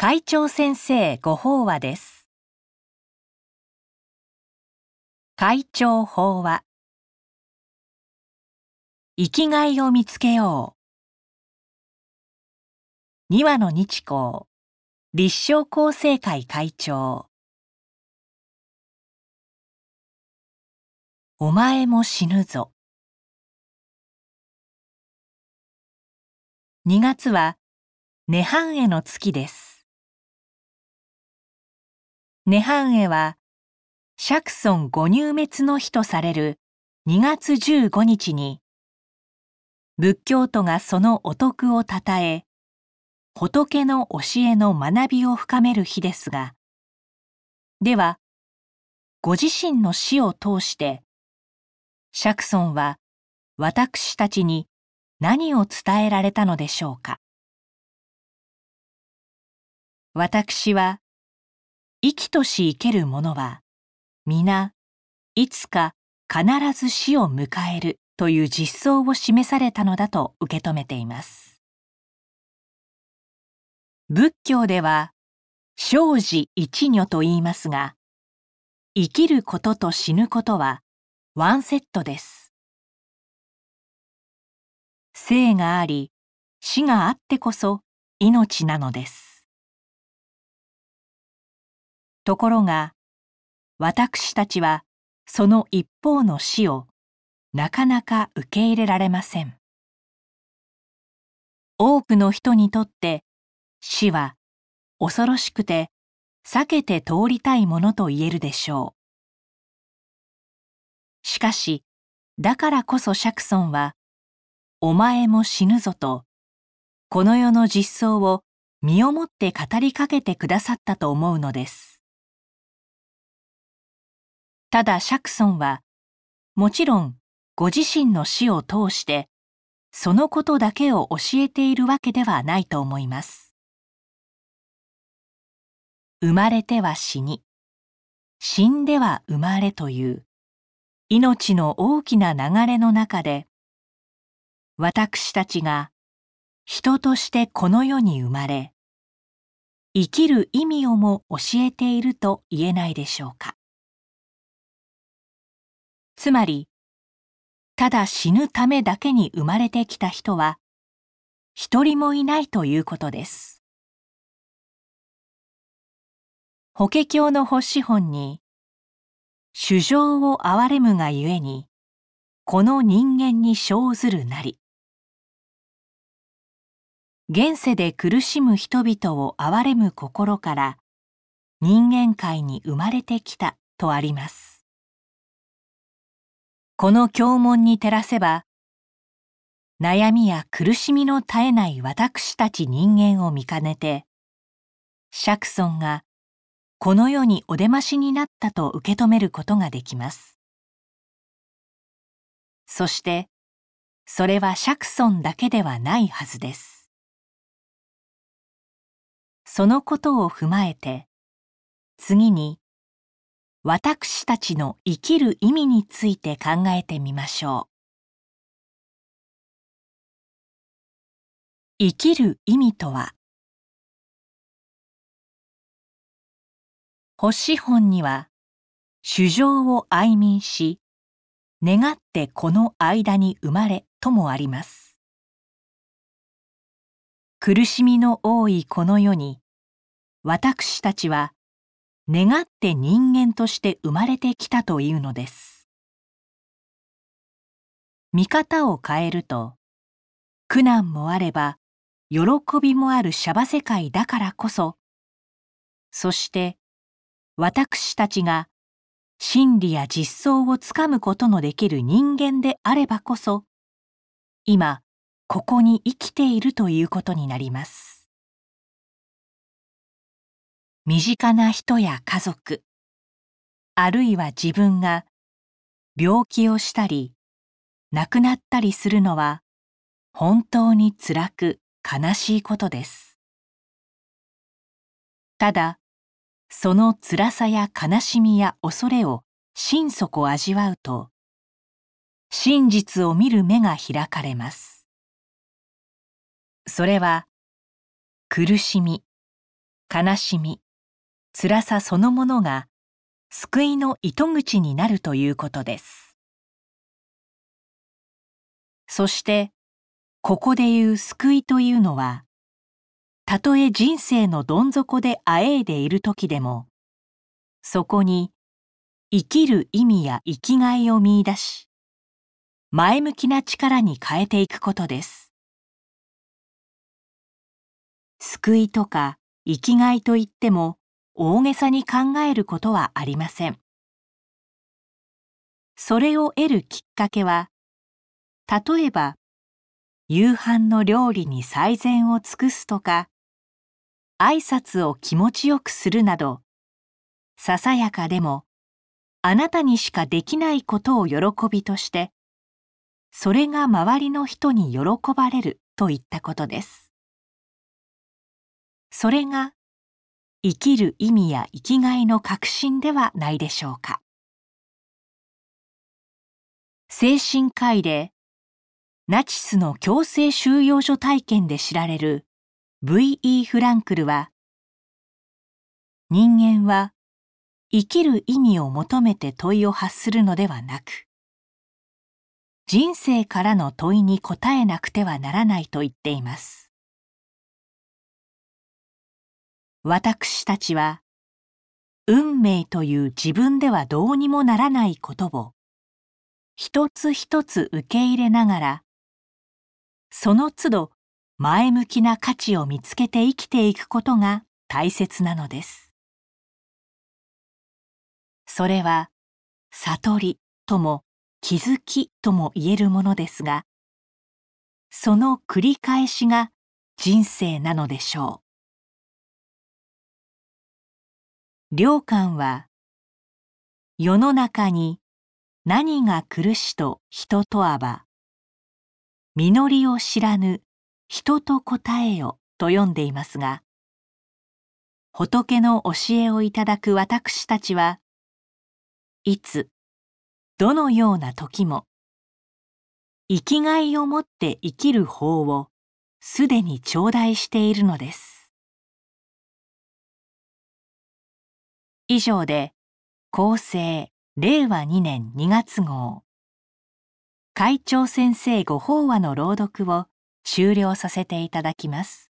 会長先生ご法話です。会長法話生きがいを見つけよう。二羽の日光立正厚生会会長お前も死ぬぞ。2月は涅槃会の月です。涅槃会は釈尊五入滅の日とされる2月15日に仏教徒がそのお徳をたたえ仏の教えの学びを深める日ですがではご自身の死を通して釈尊は私たちに何を伝えられたのでしょうか。私は生きとし生ける者は皆いつか必ず死を迎えるという実相を示されたのだと受け止めています。仏教では生死一如と言いますが生きることと死ぬことはワンセットです。生があり死があってこそ命なのです。ところが私たちはその一方の死をなかなか受け入れられません。多くの人にとって死は恐ろしくて避けて通りたいものと言えるでしょう。しかしだからこそ釈尊は「お前も死ぬぞ」とこの世の実相を身をもって語りかけてくださったと思うのです。ただ釈尊はもちろんご自身の死を通してそのことだけを教えているわけではないと思います。生まれては死に死んでは生まれという命の大きな流れの中で私たちが人としてこの世に生まれ生きる意味をも教えていると言えないでしょうか。つまりただ死ぬためだけに生まれてきた人は一人もいないということです。法華経の発子本に主情を憐れむがゆえにこの人間に生ずるなり。現世で苦しむ人々を憐れむ心から人間界に生まれてきたとあります。この経文に照らせば悩みや苦しみの絶えない私たち人間を見かねて釈尊がこの世にお出ましになったと受け止めることができます。そしてそれは釈尊だけではないはずです。そのことを踏まえて次に私たちの生きる意味について考えてみましょう。生きる意味とは発子本には主情を愛民し願ってこの間に生まれともあります。苦しみの多いこの世に私たちは願って人間として生まれてきたというのです。見方を変えると苦難もあれば喜びもあるシャバ世界だからこそそして私たちが真理や実相をつかむことのできる人間であればこそ今ここに生きているということになります。身近な人や家族。あるいは自分が病気をしたり亡くなったりするのは本当につらく悲しいことです。ただその辛さや悲しみや恐れを心底味わうと真実を見る目が開かれます。それは苦しみ悲しみ辛さそのものが救いの糸口になるということです。そしてここでいう救いというのはたとえ人生のどん底であえいでいる時でもそこに生きる意味や生きがいを見出し前向きな力に変えていくことです。救いとか生きがいといっても大げさに考えることはありません。それを得るきっかけは例えば夕飯の料理に最善を尽くすとか挨拶を気持ちよくするなどささやかでもあなたにしかできないことを喜びとしてそれが周りの人に喜ばれるといったことです。それが生きる意味や生きがいの確信ではないでしょうか精神科医でナチスの強制収容所体験で知られる V.E. フランクルは人間は生きる意味を求めて問いを発するのではなく人生からの問いに答えなくてはならないと言っています私たちは運命という自分ではどうにもならないことを一つ一つ受け入れながらその都度前向きな価値を見つけて生きていくことが大切なのです。それは悟りとも気づきとも言えるものですがその繰り返しが人生なのでしょう。良寛は世の中に何が苦しと人とあば実りを知らぬ人と答えよと読んでいますが仏の教えをいただく私たちはいつどのような時も生きがいを持って生きる法をすでに頂戴しているのです。以上で厚生令和2年2月号。会長先生ご法話の朗読を終了させていただきます。